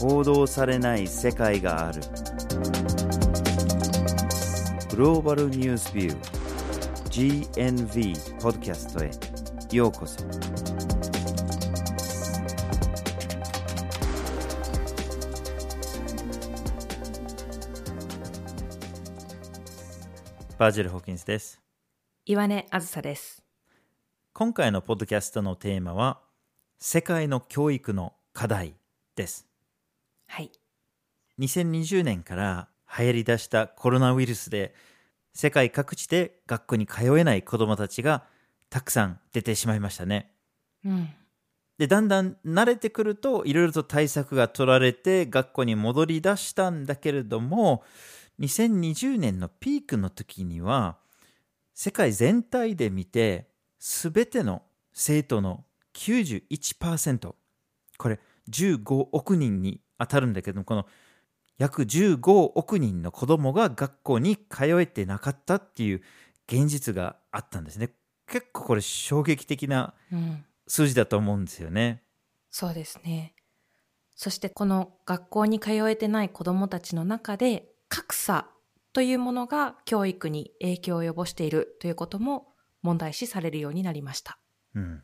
報道されない世界がある。グローバルニュースビュー GNV ポッドキャストへようこそ。バージル・ホーキンスです。岩根あずさです。今回のポッドキャストのテーマは世界の教育の課題ですはい。2020年から流行り出したコロナウイルスで世界各地で学校に通えない子どもたちがたくさん出てしまいましたね。うん。でだんだん慣れてくるといろいろと対策が取られて学校に戻り出したんだけれども2020年のピークの時には世界全体で見て全ての生徒の91%これ15億人に当たるんだけどもこの約15億人の子供が学校に通えてなかったっていう現実があったんですね結構これ衝撃的なうん。数字だと思うんですよね。そうですね。そしてこの学校に通えてない子供たちの中で格差というものが教育に影響を及ぼしているということも問題視されるようになりました。うん、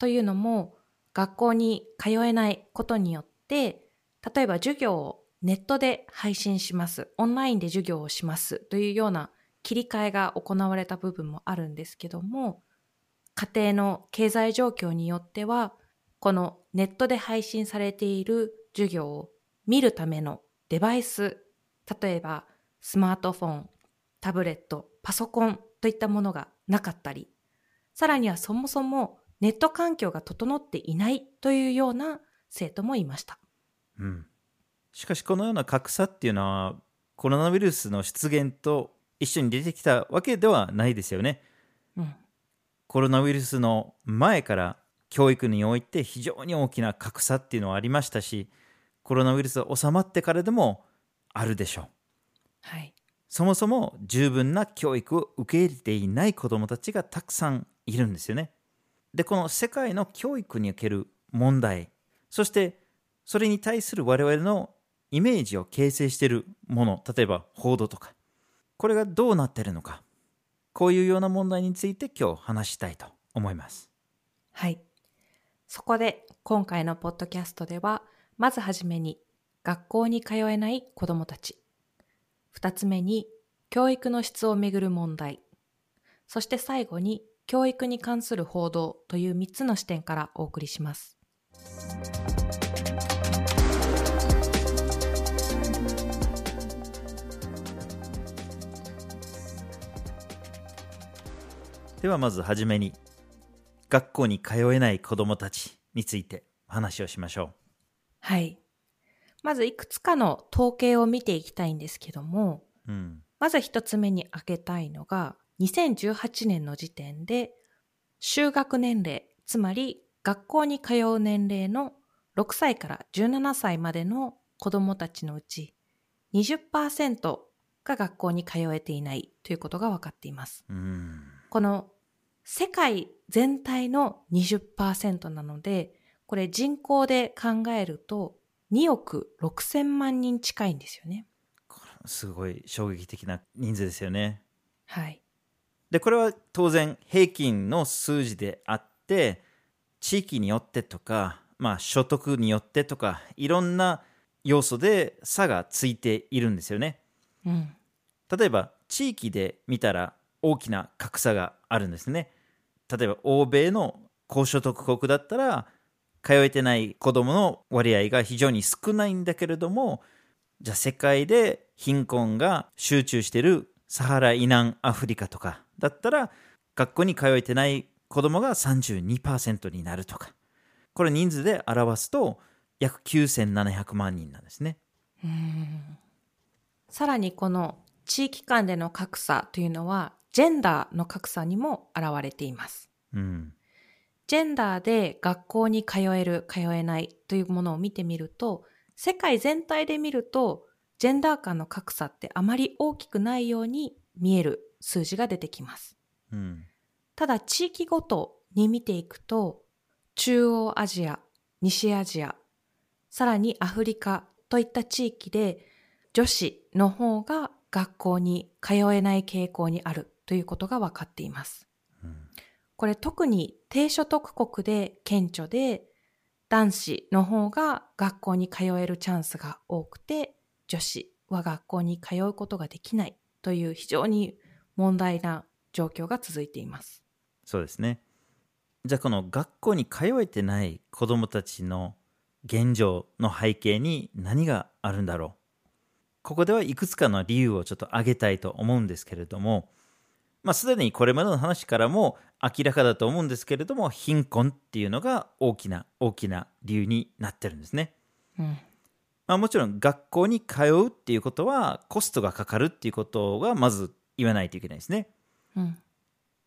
というのも学校に通えないことによって例えば授業をネットで配信しますオンラインで授業をしますというような切り替えが行われた部分もあるんですけども家庭の経済状況によってはこのネットで配信されている授業を見るためのデバイス例えばスマートフォンタブレットパソコンといったものがなかったりさらにはそもそもネット環境が整っていないというような生徒もいました。うん、しかしこのような格差っていうのはコロナウイルスの出現と一緒に出てきたわけではないですよね。うん、コロナウイルスの前から教育において非常に大きな格差っていうのはありましたしコロナウイルスが収まってからでもあるでしょう。はい。そもそも十分な教育を受け入れていない子どもたちがたくさんいるんですよね。でこの世界の教育における問題そしてそれに対する我々のイメージを形成しているもの例えば報道とかこれがどうなってるのかこういうような問題について今日話したいと思います。はい。そこで今回のポッドキャストでは、まずはじめに学校に通えない子供たち。二つ目に教育の質をめぐる問題。そして最後に教育に関する報道という三つの視点からお送りします。ではまずはじめに学校に通えない子どもたちについて話をしましょはい。まずいくつかの統計を見ていきたいんですけども、う。うんまず一つ目に挙げたいのが、2018年の時点で、就学年齢、つまり学校に通う年齢の6歳から17歳までの子供たちのうち、20%が学校に通えていないということが分かっています。うんこの世界全体の20%なので、これ人口で考えると2億6千万人近いんですよね。これすごい衝撃的な人数ですよね。はい。でこれは当然平均の数字であって地域によってとか、まあ、所得によってとかいろんな要素で差がついているんですよね。うん。例えば地域で見たら大きな格差があるんですね。例えば欧米の高所得国だったら通えてない子供の割合が非常に少ないんだけれどもじゃあ世界で貧困が集中しているサハラ以南アフリカとかだったら学校に通えてない子供が32%になるとかこれ人数で表すと約9700万人なんですね。さらにこの地域間での格差というのは、ジェンダーの格差にも現れています。うんジェンダーで学校に通える、通えないというものを見てみると、世界全体で見ると、ジェンダー間の格差ってあまり大きくないように見える数字が出てきます。うんただ地域ごとに見ていくと、中央アジア、西アジア、さらにアフリカといった地域で女子の方が学校に通えない傾向にあるということが分かっています。うんこれ特に低所得国で顕著で男子の方が学校に通えるチャンスが多くて女子は学校に通うことができないという非常に問題な状況が続いています。そうですね。じゃあこの学校に通えてない子どもたちの現状の背景に何があるんだろうここではいくつかの理由をちょっと挙げたいと思うんですけれども、まあ、すでにこれまでの話からも明らかだと思うんですけれども貧困っていうのが大きな大きな理由になってるんですね。うん。まあ、もちろん学校に通うっていうことはコストがかかるっていうことがまず言わないといけないですね。うん。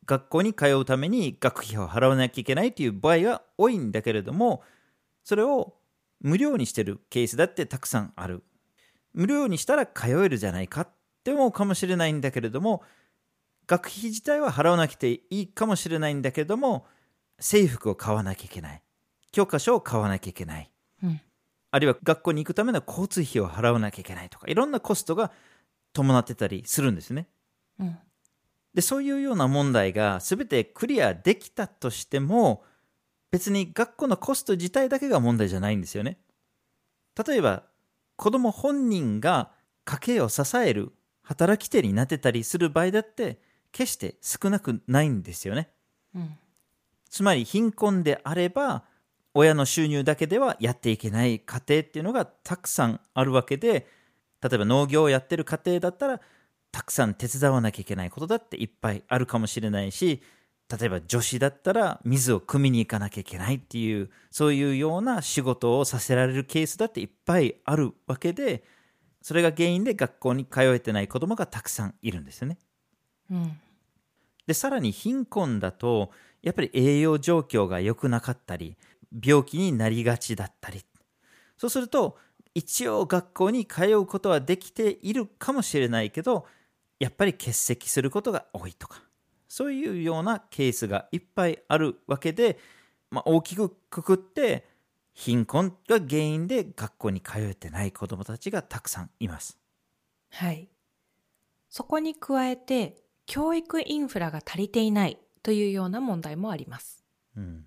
学校に通うために学費を払わなきゃいけないという場合が多いんだけれどもそれを無料にしてるケースだってたくさんある無料にしたら通えるじゃないかって思うかもしれないんだけれども学費自体は払わなくていいかもしれないんだけれども制服を買わなきゃいけない教科書を買わなきゃいけないうん。あるいは学校に行くための交通費を払わなきゃいけないとかいろんなコストが伴ってたりするんですねうん。でそういうような問題が全てクリアできたとしても別に学校のコスト自体だけが問題じゃないんですよね例えば子供本人が家計を支える働き手になってたりする場合だって決して少なくないんですよねうん。つまり貧困であれば親の収入だけではやっていけない家庭っていうのがたくさんあるわけで例えば農業をやってる家庭だったらたくさん手伝わなきゃいけないことだっていっぱいあるかもしれないし例えば女子だったら水を汲みに行かなきゃいけないっていうそういうような仕事をさせられるケースだっていっぱいあるわけでそれが原因で学校に通えてない子供がたくさんいるんですよね。うん。でさらに貧困だとやっぱり栄養状況が良くなかったり病気になりがちだったりそうすると一応学校に通うことはできているかもしれないけどやっぱり欠席することが多いとかそういうようなケースがいっぱいあるわけで、まあ、大きくくくって貧困が原因で学校に通えてない子どもたちがたくさんいます。はい。そこに加えて、教育インフラが足りていないというような問題もあります。うん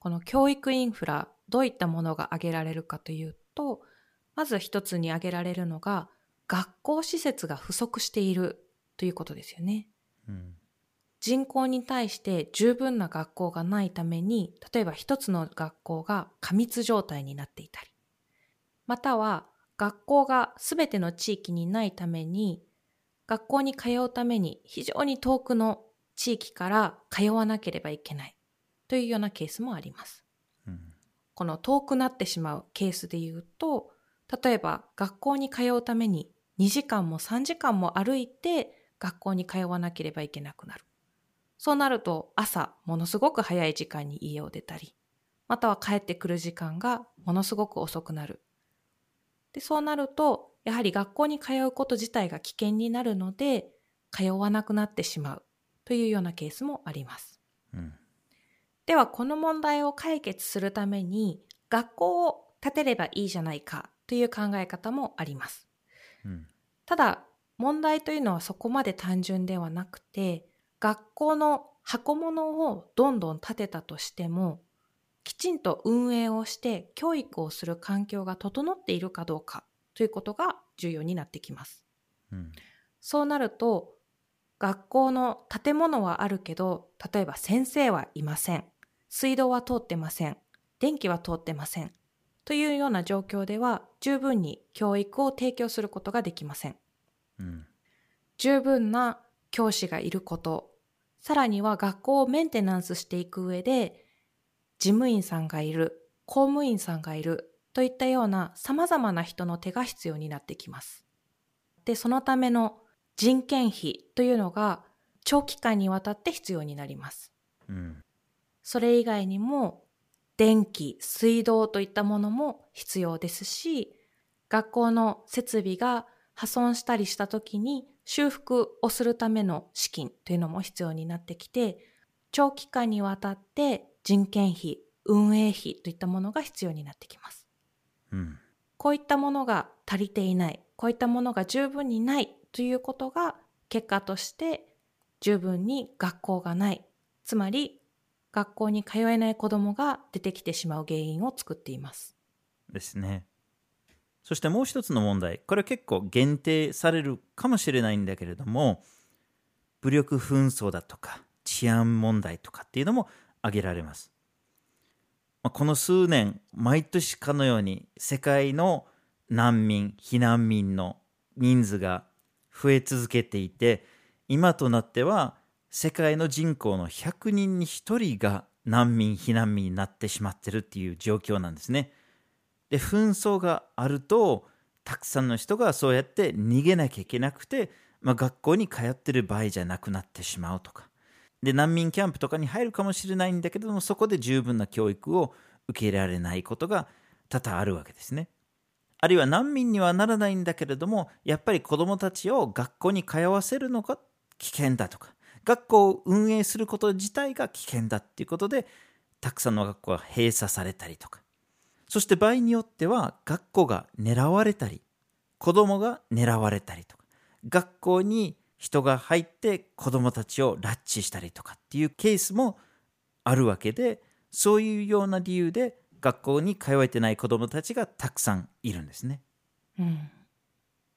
この教育インフラ、どういったものが挙げられるかというと、まず一つに挙げられるのが、学校施設が不足しているということですよね。うん人口に対して十分な学校がないために、例えば一つの学校が過密状態になっていたり、または学校が全ての地域にないために、学校に通うために非常に遠くの地域から通わなければいけないというようなケースもあります。うんこの遠くなってしまうケースで言うと、例えば学校に通うために2時間も3時間も歩いて学校に通わなければいけなくなる。そうなると朝ものすごく早い時間に家を出たり、または帰ってくる時間がものすごく遅くなる。で、そうなると、やはり学校に通うこと自体が危険になるので、通わなくなってしまうというようなケースもあります。うんではこの問題を解決するために学校を建てればいいじゃないかという考え方もあります。うんただ問題というのはそこまで単純ではなくて学校の箱物をどんどん建てたとしてもきちんと運営をして教育をする環境が整っているかどうかということが重要になってきます。うん。そうなると学校の建物はあるけど例えば先生はいません。水道は通ってません。電気は通ってません。というような状況では十分に教育を提供することができません。うん。十分な教師がいることさらには学校をメンテナンスしていく上で事務員さんがいる公務員さんがいるといったような様々な人の手が必要になってきます。でそのための人件費というのが長期間にわたって必要になります。うん。それ以外にも電気、水道といったものも必要ですし、学校の設備が破損したりした時に修復をするための資金というのも必要になってきて、長期間にわたって人件費、運営費といったものが必要になってきます。うん。こういったものが足りていない、こういったものが十分にないということが結果として十分に学校がない。つまり学校に通えない子供が出てきてしまう原因を作っています。ですね。そしてもう一つの問題、これは結構限定されるかもしれないんだけれども、武力紛争だとか治安問題とかっていうのも挙げられます。まあこの数年、毎年かのように世界の難民、避難民の人数が増え続けていて、今となっては世界の人口の100人に1人が難民、避難民になってしまってるっていう状況なんですね。で紛争があるとたくさんの人がそうやって逃げなきゃいけなくて、まあ、学校に通ってる場合じゃなくなってしまうとか。で難民キャンプとかに入るかもしれないんだけどもそこで十分な教育を受けられないことが多々あるわけですね。あるいは難民にはならないんだけれどもやっぱり子どもたちを学校に通わせるのが危険だとか。学校を運営すること自体が危険だっていうことでたくさんの学校が閉鎖されたりとか。そして場合によっては学校が狙われたり子供が狙われたりとか学校に人が入って子供たちを拉致したりとかっていうケースもあるわけでそういうような理由で学校に通えてない子供たちがたくさんいるんですね。うん、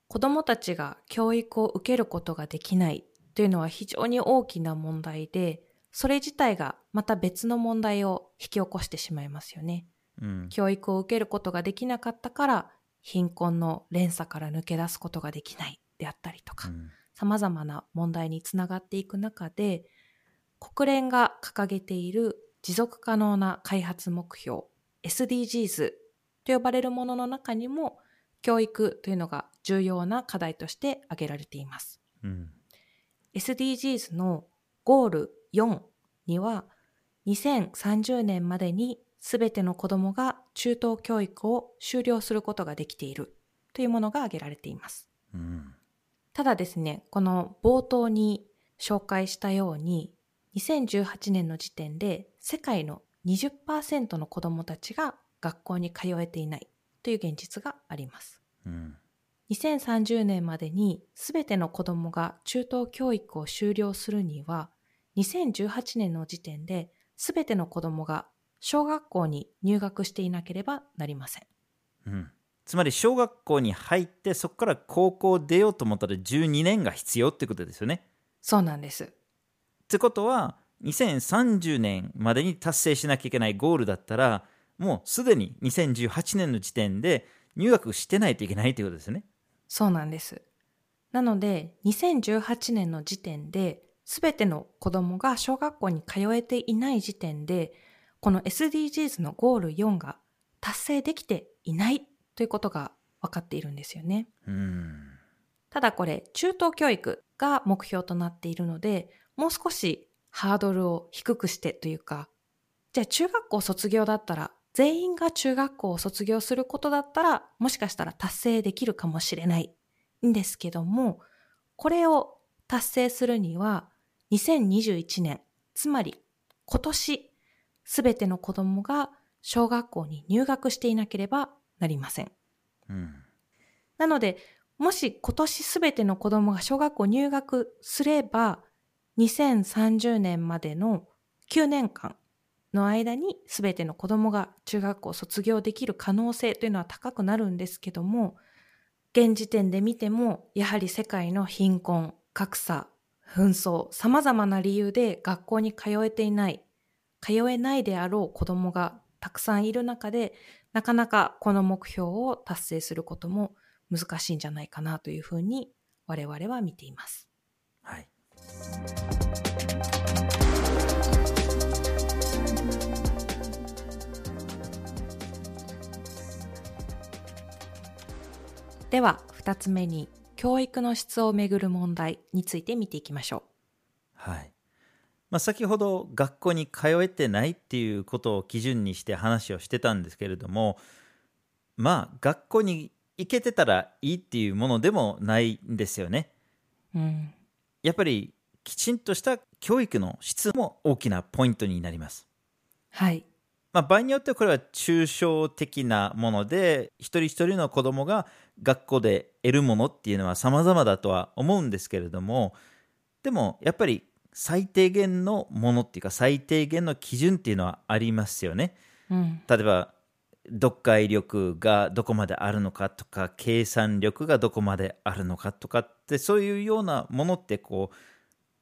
子供たちが教育を受けることができないというのは非常に大きな問題で、それ自体がまた別の問題を引き起こしてしまいますよね。うん、教育を受けることができなかったから、貧困の連鎖から抜け出すことができないであったりとか、うん。様々な問題につながっていく中で、国連が掲げている持続可能な開発目標 SDGs と呼ばれるものの中にも教育というのが重要な課題として挙げられています。うん、SDGs のゴール4には2030年までに全ての子供が中等教育を修了することができているというものが挙げられています。うん、ただですね、この冒頭に紹介したように、2018年の時点で世界の20%の子供たちが学校に通えていないという現実があります。うん、2030年までに全ての子供が中等教育を修了するには、2018年の時点で全ての子供が小学校に入学していなければなりません。うん。つまり小学校に入ってそこから高校出ようと思ったら12年が必要ってことですよね。そうなんです。ってことは2030年までに達成しなきゃいけないゴールだったらもうすでに2018年の時点で入学してないといけないということですよね。そうなんです。なので、2018年の時点で、すべての子供が小学校に通えていない時点で、この SDGs のゴール4が達成できていないということが分かっているんですよね。うん。ただこれ、中等教育が目標となっているので、もう少しハードルを低くしてというか、じゃあ中学校卒業だったら、全員が中学校を卒業することだったら、もしかしたら達成できるかもしれないんですけども、これを達成するには、2021年、つまり今年、すべての子供が小学校に入学していなければなりません。うん。なので、もし今年すべての子供が小学校入学すれば、2030年までの9年間の間にすべての子供が中学校を卒業できる可能性というのは高くなるんですけども、現時点で見ても、やはり世界の貧困、格差、紛争、様々な理由で学校に通えていない、通えないであろう子供がたくさんいる中で、なかなかこの目標を達成することも難しいんじゃないかなというふうに我々は見ています。はい。では、二つ目に教育の質をめぐる問題について見ていきましょはい。まあ、先ほど学校に通えてないっていうことを基準にして話をしてたんですけれどもまあ学校に行けてたらいいっていうものでもないんですよね。う。うん。やっぱりきちんとした教育の質も大きなポイントになります。はい。まあ、場合によってはこれは抽象的なもので一人一人の子供が学校で得るものっていうのは様々だとは思うんですけれどもでもやっぱり最低限のものっていうか最低限の基準っていうのはありますよね。うん。例えば読解力がどこまであるのかとか計算力がどこまであるのかとかってそういうようなものってこう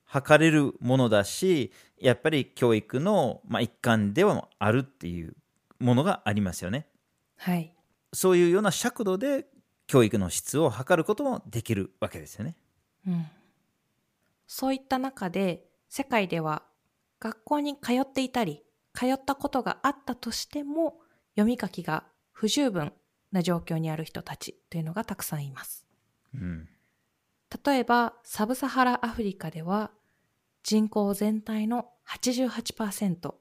測れるものだしやっぱり教育の、まあ、一環ではあるっていうものがありますよね。はい。そういうような尺度で教育の質を測ることもできるわけですよね。うん。そういった中で、世界では学校に通っていたり、通ったことがあったとしても、読み書きが不十分な状況にある人たちというのがたくさんいます。うん。例えば、サブサハラアフリカでは、人口全体の88%、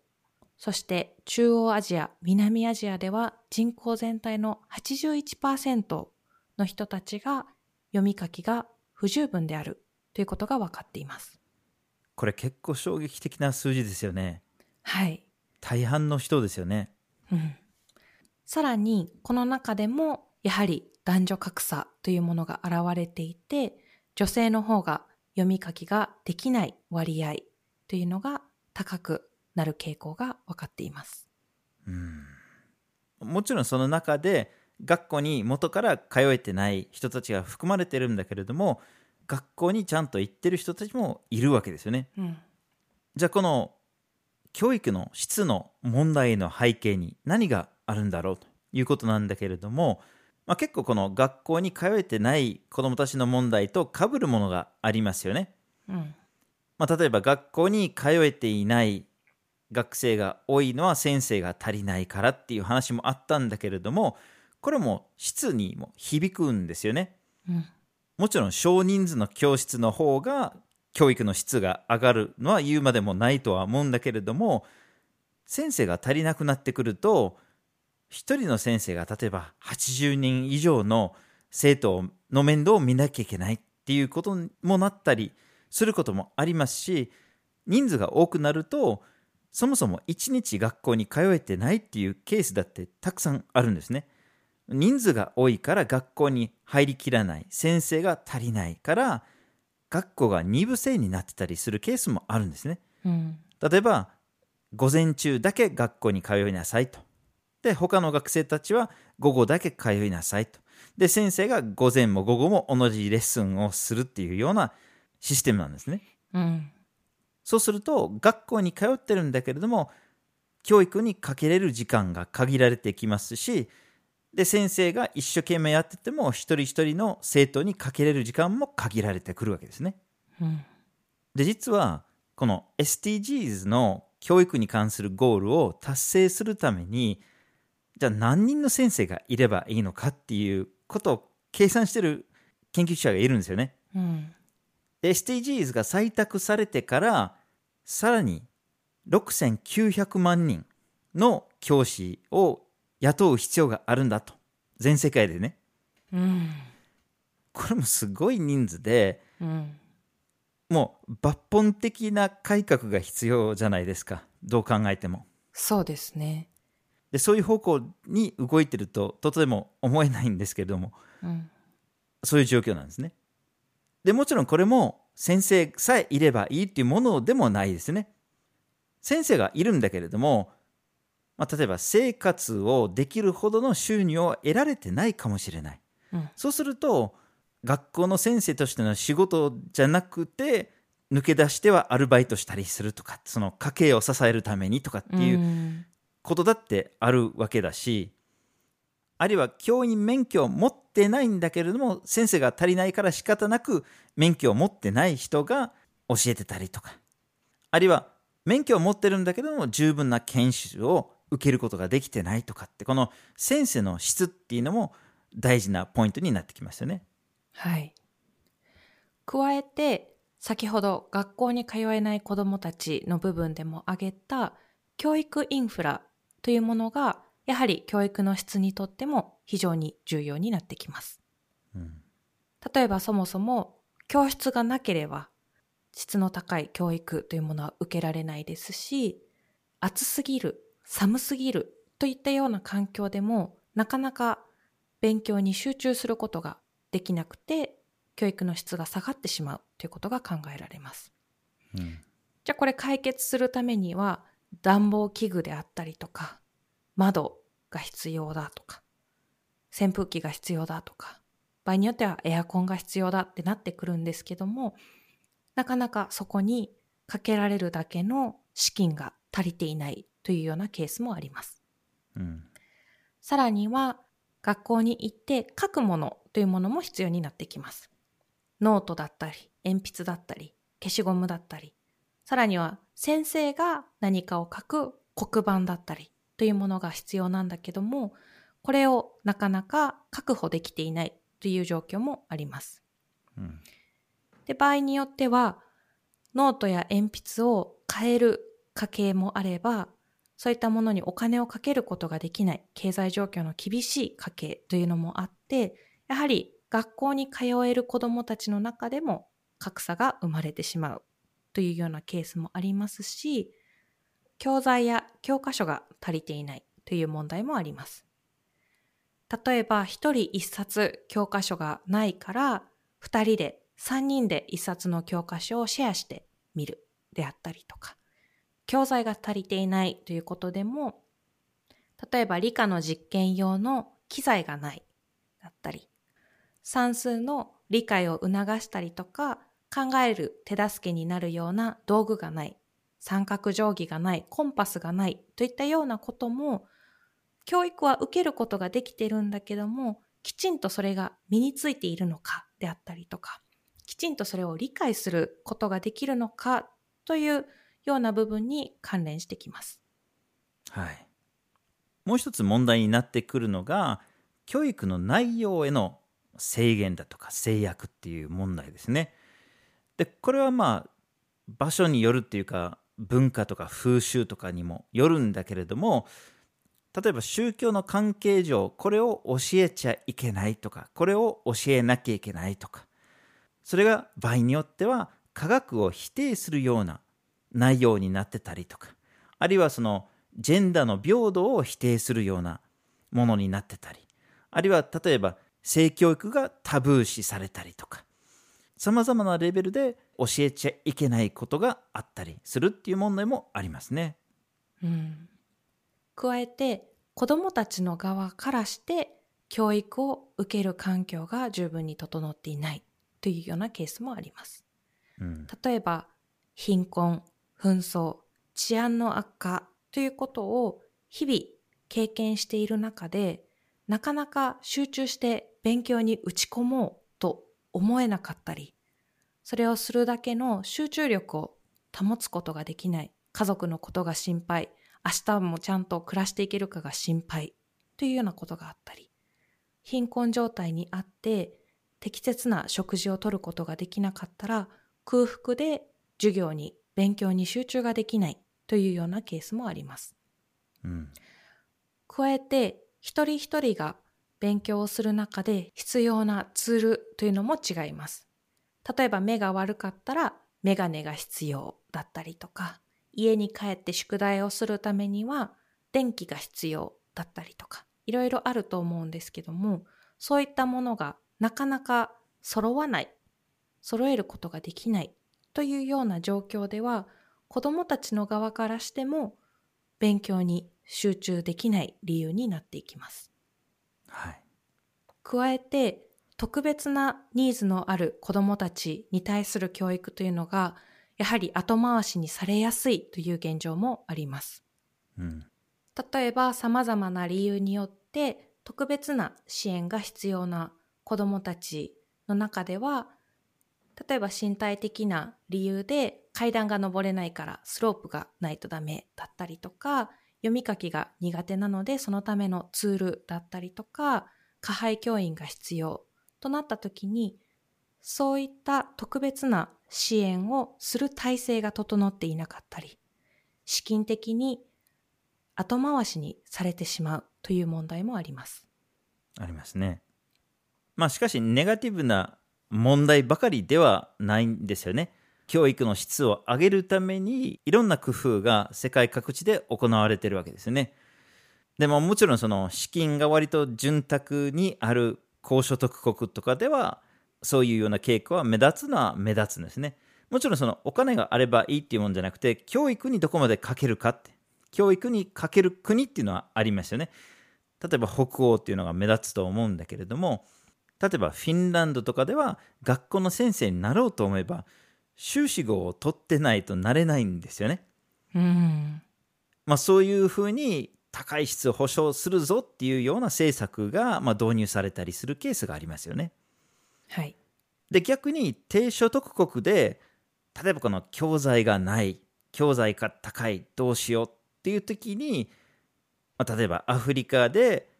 そして中央アジア、南アジアでは人口全体の81%の人たちが読み書きが不十分であるということが分かっています。これ結構衝撃的な数字ですよね。はい。大半の人ですよね。うん。さらに、この中でも、やはり男女格差というものが現れていて、女性の方が読み書きができない割合というのが高くなる傾向が分かっています。もちろんその中で学校に元から通えてない人たちが含まれてるんだけれども学校にちゃんと行ってる人たちもいるわけですよね。うん。じゃあこの教育の質の問題の背景に何があるんだろうということなんだけれども、まあ、結構この学校に通えてない子どもたちの問題と被るものがありますよね。うん。まあ、例えば学校に通えていない学生が多いのは先生が足りないからっていう話もあったんだけれどもこれも質にも響くんですよね。うん。もちろん少人数の教室の方が教育の質が上がるのは言うまでもないとは思うんだけれども先生が足りなくなってくると一人の先生が例えば80人以上の生徒の面倒を見なきゃいけないっていうこともなったりすることもありますし人数が多くなるとそもそも1日学校に通えてないっていうケースだってたくさんあるんですね。人数が多いから学校に入りきらない先生が足りないから学校が二部制になってたりするケースもあるんですねうん。例えば午前中だけ学校に通いなさいとで他の学生たちは午後だけ通いなさいとで先生が午前も午後も同じレッスンをするっていうようなシステムなんですねうん。そうすると学校に通ってるんだけれども教育にかけれる時間が限られてきますしで先生が一生懸命やってても一人一人の生徒にかけれる時間も限られてくるわけですね。うん。で実はこの SDGs の教育に関するゴールを達成するためにじゃあ何人の先生がいればいいのかっていうことを計算してる研究者がいるんですよね。うん。で SDGs が採択されてからさらに6900万人の教師を雇う必要があるんだと全世界でねうん。これもすごい人数でうん。もう抜本的な改革が必要じゃないですかどう考えてもそうですね。でそういう方向に動いてるととても思えないんですけれどもうん。そういう状況なんですねでもちろんこれも先生さえいればいいっていうものでもないですね先生がいるんだけれども、まあ、例えば生活をできるほどの収入を得られてないかもしれないうん。そうすると学校の先生としての仕事じゃなくて抜け出してはアルバイトしたりするとかその家計を支えるためにとかっていううんことだってあるわけだしあるいは教員免許を持ってないんだけれども先生が足りないから仕方なく免許を持ってない人が教えてたりとかあるいは免許を持ってるんだけども十分な研修を受けることができてないとかってこの先生の質っていうのも大事なポイントになってきますよね。はい。加えて、先ほど学校に通えない子どもたちの部分でも挙げた教育インフラというものが、やはり教育の質にとっても非常に重要になってきます。うん例えばそもそも教室がなければ質の高い教育というものは受けられないですし、暑すぎる寒すぎるといったような環境でもなかなか勉強に集中することができなくて教育の質が下がってしまうということが考えられます。うんじゃあこれ解決するためには暖房器具であったりとか窓が必要だとか扇風機が必要だとか場合によってはエアコンが必要だってなってくるんですけどもなかなかそこにかけられるだけの資金が足りていないというようなケースもあります。うんさらには学校に行って書くものというものも必要になってきます。ノートだったり、鉛筆だったり、消しゴムだったり、さらには先生が何かを書く黒板だったりというものが必要なんだけども、これをなかなか確保できていないという状況もあります。うんで、場合によっては、ノートや鉛筆を買える家計もあれば、そういったものにお金をかけることができない経済状況の厳しい家計というのもあって、やはり学校に通える子どもたちの中でも格差が生まれてしまうというようなケースもありますし、教材や教科書が足りていないという問題もあります。例えば、一人一冊教科書がないから、二人で、三人で一冊の教科書をシェアしてみるであったりとか、教材が足りていないということでも、例えば理科の実験用の機材がないだったり、算数の理解を促したりとか、考える手助けになるような道具がない、三角定規がない、コンパスがないといったようなことも、教育は受けることができてるんだけども、きちんとそれが身についているのかであったりとか、きちんとそれを理解することができるのかというような部分に関連してきます。はい、もう一つ問題になってくるのが教育の内容への制限だとか制約っていう問題ですね。でこれはまあ場所によるっていうか文化とか風習とかにもよるんだけれども例えば宗教の関係上これを教えちゃいけないとかこれを教えなきゃいけないとかそれが場合によっては科学を否定するような内容になってたりとかあるいはそのジェンダーの平等を否定するようなものになってたりあるいは例えば性教育がタブー視されたりとかさまざまなレベルで教えちゃいけないことがあったりするっていう問題もありますね。うん、加えて子どもたちの側からして教育を受ける環境が十分に整っていないというようなケースもあります。うん例えば貧困、紛争、治安の悪化ということを日々経験している中でなかなか集中して勉強に打ち込もうと思えなかったりそれをするだけの集中力を保つことができない。家族のことが心配明日もちゃんと暮らしていけるかが心配というようなことがあったり貧困状態にあって適切な食事をとることができなかったら空腹で授業に勉強に集中ができないというようなケースもあります。うん加えて一人一人が勉強をする中で必要なツールというのも違います。例えば目が悪かったらメガネが必要だったりとか家に帰って宿題をするためには電気が必要だったりとかいろいろあると思うんですけどもそういったものがなかなか揃わない揃えることができないというような状況では子どもたちの側からしても勉強に集中できない理由になっていきます。はい加えて特別なニーズのある子どもたちに対する教育というのがやはり後回しにされやすいという現状もあります。うん例えば様々な理由によって特別な支援が必要な子どもたちの中では例えば身体的な理由で階段が登れないからスロープがないとダメだったりとか読み書きが苦手なのでそのためのツールだったりとか加配教員が必要となった時にそういった特別な支援をする体制が整っていなかったり資金的に後回しにされてしまうという問題もあります。ありますね。まあしかしネガティブな問題ばかりではないんですよね。教育の質を上げるためにいろんな工夫が世界各地で行われてるわけですよね。でももちろんその資金が割と潤沢にある高所得国とかではそういうような傾向は目立つのは目立つんですね。もちろんそのお金があればいいっていうもんじゃなくて教育にどこまでかけるかって教育にかける国っていうのはありますよね。例えば北欧っていうのが目立つと思うんだけれども例えばフィンランドとかでは学校の先生になろうと思えば修士号を取ってないとなれないんですよね。うん。まあ、そういうふうに高い質を保証するぞっていうような政策がまあ導入されたりするケースがありますよね。はい。で逆に低所得国で例えばこの教材がない教材が高いどうしようっていう時に、まあ、例えばアフリカで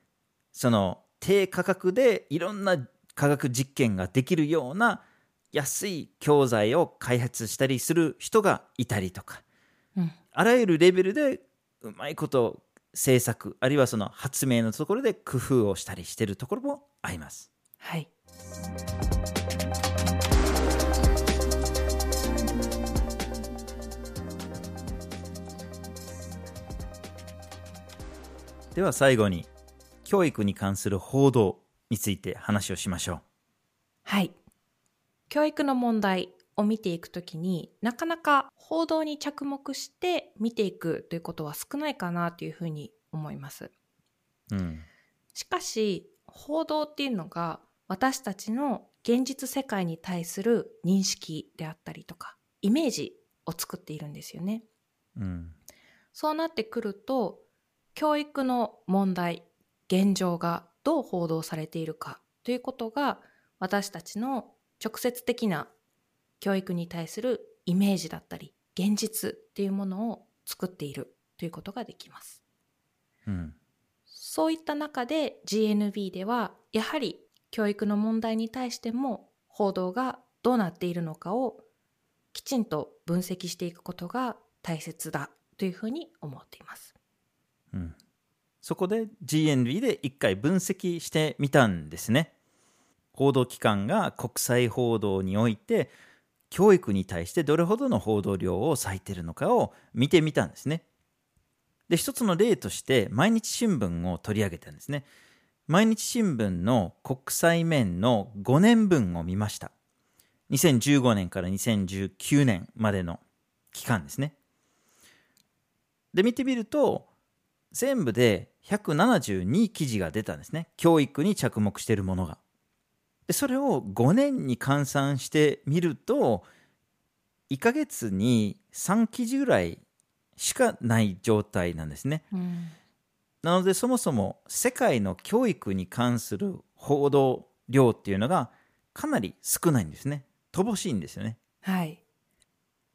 その低価格でいろんな科学実験ができるような安い教材を開発したりする人がいたりとかうん。あらゆるレベルでうまいこと政策あるいはその発明のところで工夫をしたりしてるところもあります。はい。では最後に教育に関する報道について話をしましょう。はい。教育の問題を見ていくときになかなか報道に着目して見ていくということは少ないかなというふうに思います。うん。しかし報道っていうのが私たちの現実世界に対する認識であったりとかイメージを作っているんですよね。うん。そうなってくると教育の問題現状がどう報道されているかということが私たちの直接的な教育に対するイメージだったり現実っていうものを作っているということができます。うん。そういった中で GNB ではやはり教育の問題に対しても報道がどうなっているのかをきちんと分析していくことが大切だというふうに思っています。うん。そこで GNB で一回分析してみたんですね。報道機関が国際報道において教育に対してどれほどの報道量を割いているのかを見てみたんですね。で、一つの例として毎日新聞を取り上げたんですね。毎日新聞の国際面の5年分を見ました。2015年から2019年までの期間ですね。で、見てみると、全部で172記事が出たんですね。教育に着目しているものが。で、それを5年に換算してみると、1ヶ月に3記事ぐらいしかない状態なんですね。うんなのでそもそも世界の教育に関する報道量っていうのがかなり少ないんですね。乏しいんですよね。はい。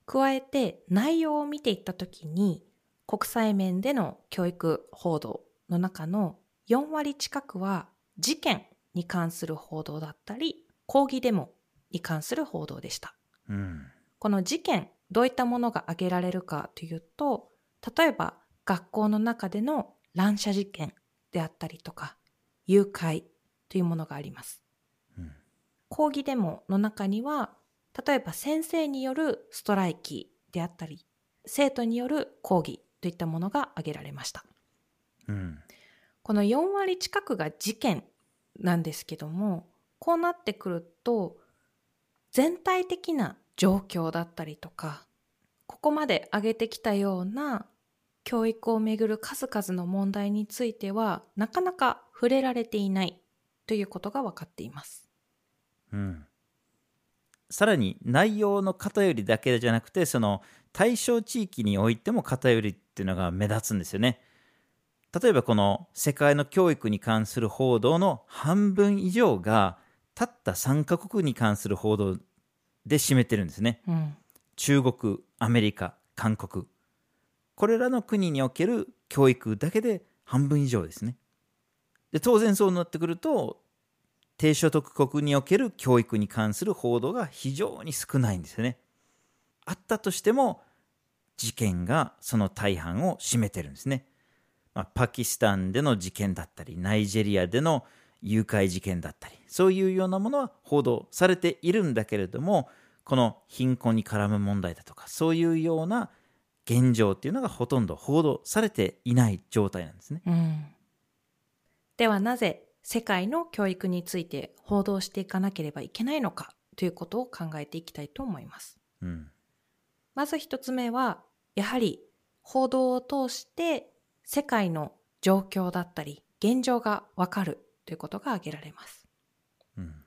加えて内容を見ていったときに国際面での教育報道の中の4割近くは事件に関する報道だったり抗議デモに関する報道でした。うん。この事件どういったものが挙げられるかというと例えば学校の中での乱射事件であったりとか誘拐というものがあります。うん抗議デモの中には例えば先生によるストライキであったり生徒による抗議といったものが挙げられました。うん。この4割近くが事件なんですけどもこうなってくると全体的な状況だったりとかここまで挙げてきたような教育をめぐる数々の問題についてはなかなか触れられていないということが分かっています。うん。さらに内容の偏りだけじゃなくてその対象地域においても偏りっていうのが目立つんですよね。例えばこの世界の教育に関する報道の半分以上がたった3カ国に関する報道で占めてるんですね。うん、中国、アメリカ、韓国。これらの国における教育だけで半分以上ですね。で当然そうなってくると低所得国における教育に関する報道が非常に少ないんですよね。あったとしても事件がその大半を占めてるんですね。まあ、パキスタンでの事件だったりナイジェリアでの誘拐事件だったりそういうようなものは報道されているんだけれどもこの貧困に絡む問題だとかそういうような現状っていうのがほとんど報道されていない状態なんですね。うん、ではなぜ世界の教育について報道していかなければいけないのかということを考えていきたいと思います。うんまず一つ目は、やはり報道を通して世界の状況だったり現状がわかるということが挙げられます。うん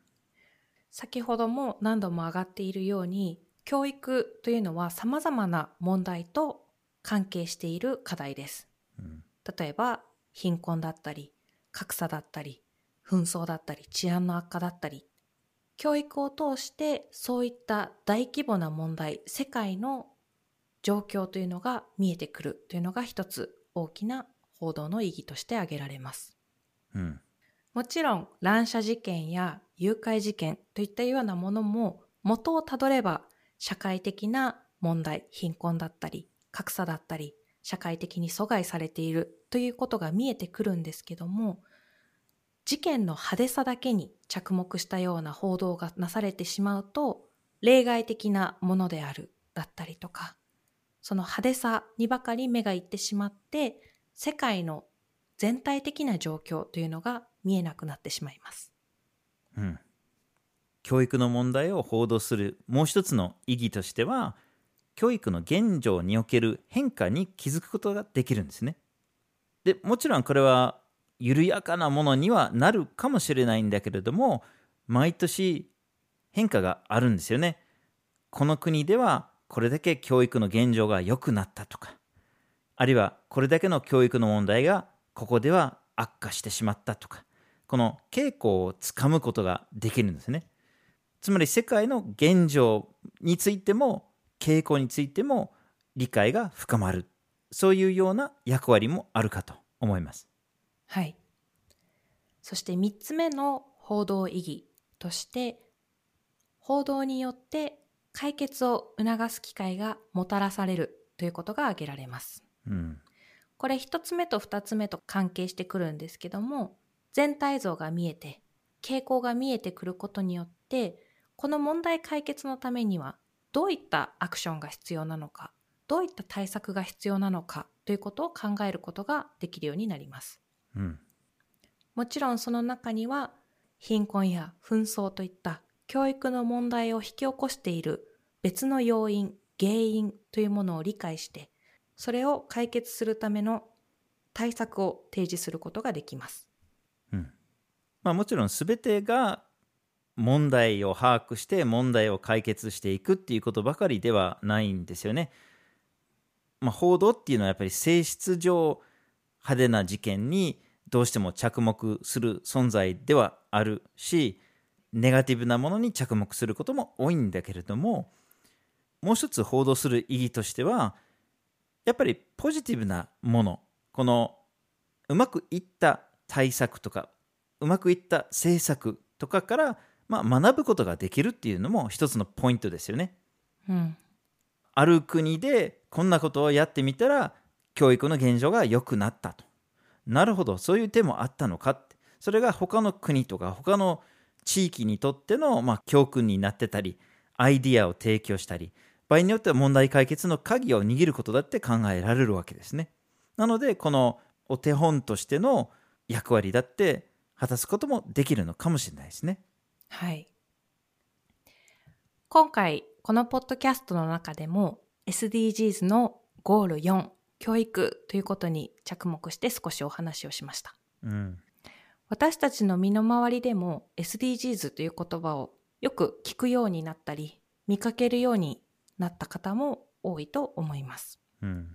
先ほども何度も上がっているように、教育というのは様々な問題と関係している課題です。うん例えば貧困だったり格差だったり紛争だったり治安の悪化だったり教育を通してそういった大規模な問題世界の状況というのが見えてくるというのが一つ大きな報道の意義として挙げられます。うん。もちろん乱射事件や誘拐事件といったようなものも元をたどれば社会的な問題貧困だったり格差だったり社会的に阻害されているということが見えてくるんですけども事件の派手さだけに着目したような報道がなされてしまうと例外的なものであるだったりとかその派手さにばかり目がいってしまって世界の全体的な状況というのが見えなくなってしまいます。うん教育の問題を報道するもう一つの意義としては教育の現状における変化に気づくことができるんですね。でもちろんこれは緩やかなものにはなるかもしれないんだけれども毎年変化があるんですよね。この国ではこれだけ教育の現状が良くなったとかあるいはこれだけの教育の問題がここでは悪化してしまったとかこの傾向をつかむことができるんですね。つまり世界の現状についても傾向についても理解が深まるそういうような役割もあるかと思います。はい。そして3つ目の報道意義として、報道によって解決を促す機会がもたらされるということが挙げられます。うんこれ1つ目と2つ目と関係してくるんですけども、全体像が見えて、傾向が見えてくることによって、この問題解決のためにはどういったアクションが必要なのか、どういった対策が必要なのかということを考えることができるようになります。うんもちろんその中には貧困や紛争といった教育の問題を引き起こしている別の要因、原因というものを理解して、それを解決するための対策を提示することができます。うんまあ、もちろん全てが問題を把握して問題を解決していくっていうことばかりではないんですよね。まあ、報道っていうのはやっぱり性質上派手な事件にどうしても着目する存在ではあるしネガティブなものに着目することも多いんだけれどももう一つ報道する意義としてはやっぱりポジティブなものこのうまくいった対策とかうまくいった政策とかから、まあ、学ぶことができるっていうのも一つのポイントですよね。うん。ある国でこんなことをやってみたら教育の現状が良くなったと。なるほどそういう手もあったのかってそれが他の国とか他の地域にとっての、まあ、教訓になってたりアイディアを提供したり場合によっては問題解決の鍵を握ることだって考えられるわけですね。なのでこのお手本としての役割だって果たすこともできるのかもしれないですね。はい。今回、このポッドキャストの中でも SDGs のゴール4、教育ということに着目して少しお話をしました。うん。私たちの身の回りでも SDGs という言葉をよく聞くようになったり、見かけるようになった方も多いと思います。うん。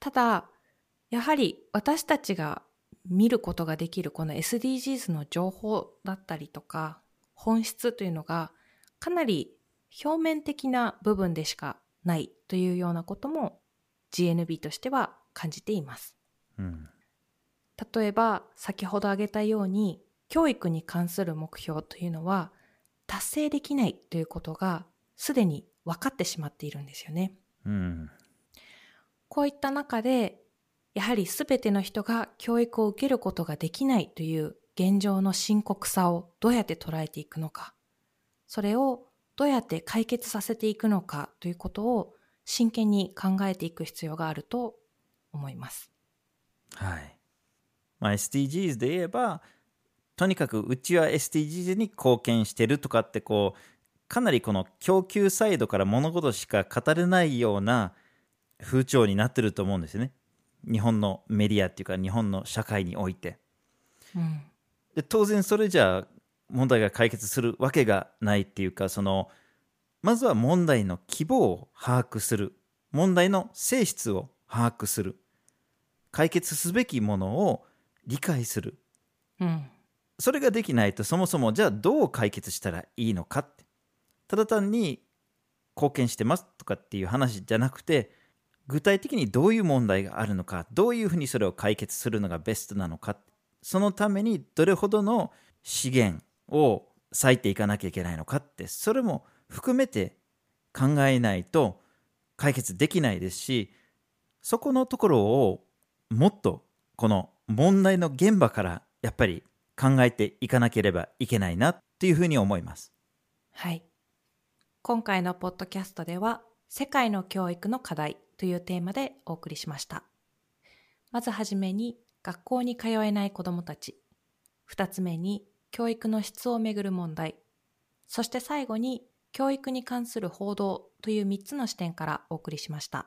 ただ、やはり私たちが見ることができるこの SDGs の情報だったりとか、本質というのがかなり表面的な部分でしかないというようなことも GNB としては感じています。うん。例えば先ほど挙げたように教育に関する目標というのは達成できないということがすでに分かってしまっているんですよね。うん。こういった中でやはり全ての人が教育を受けることができないという現状の深刻さをどうやって捉えていくのか。それをどうやって解決させていくのかということを真剣に考えていく必要があると思います。はい。まあ、SDGs で言えば、とにかくうちは SDGs に貢献してるとかってこう、かなりこの供給サイドから物事しか語れないような風潮になってると思うんですよね。日本のメディアっていうか日本の社会において。うん。で当然それじゃ問題が解決するわけがないっていうかそのまずは問題の規模を把握する問題の性質を把握する解決すべきものを理解する。うん。それができないとそもそもじゃあどう解決したらいいのかって。ただ単に貢献してますとかっていう話じゃなくて具体的にどういう問題があるのかどういうふうにそれを解決するのがベストなのかそのためにどれほどの資源を割いていかなきゃいけないのかって。それも含めて考えないと解決できないですしそこのところをもっとこの問題の現場からやっぱり考えていかなければいけないなっていうふうに思います。はい。今回のポッドキャストでは、世界の教育の課題というテーマでお送りしました。まずはじめに、学校に通えない子どもたち。二つ目に、教育の質をめぐる問題。そして最後に、教育に関する報道という三つの視点からお送りしました。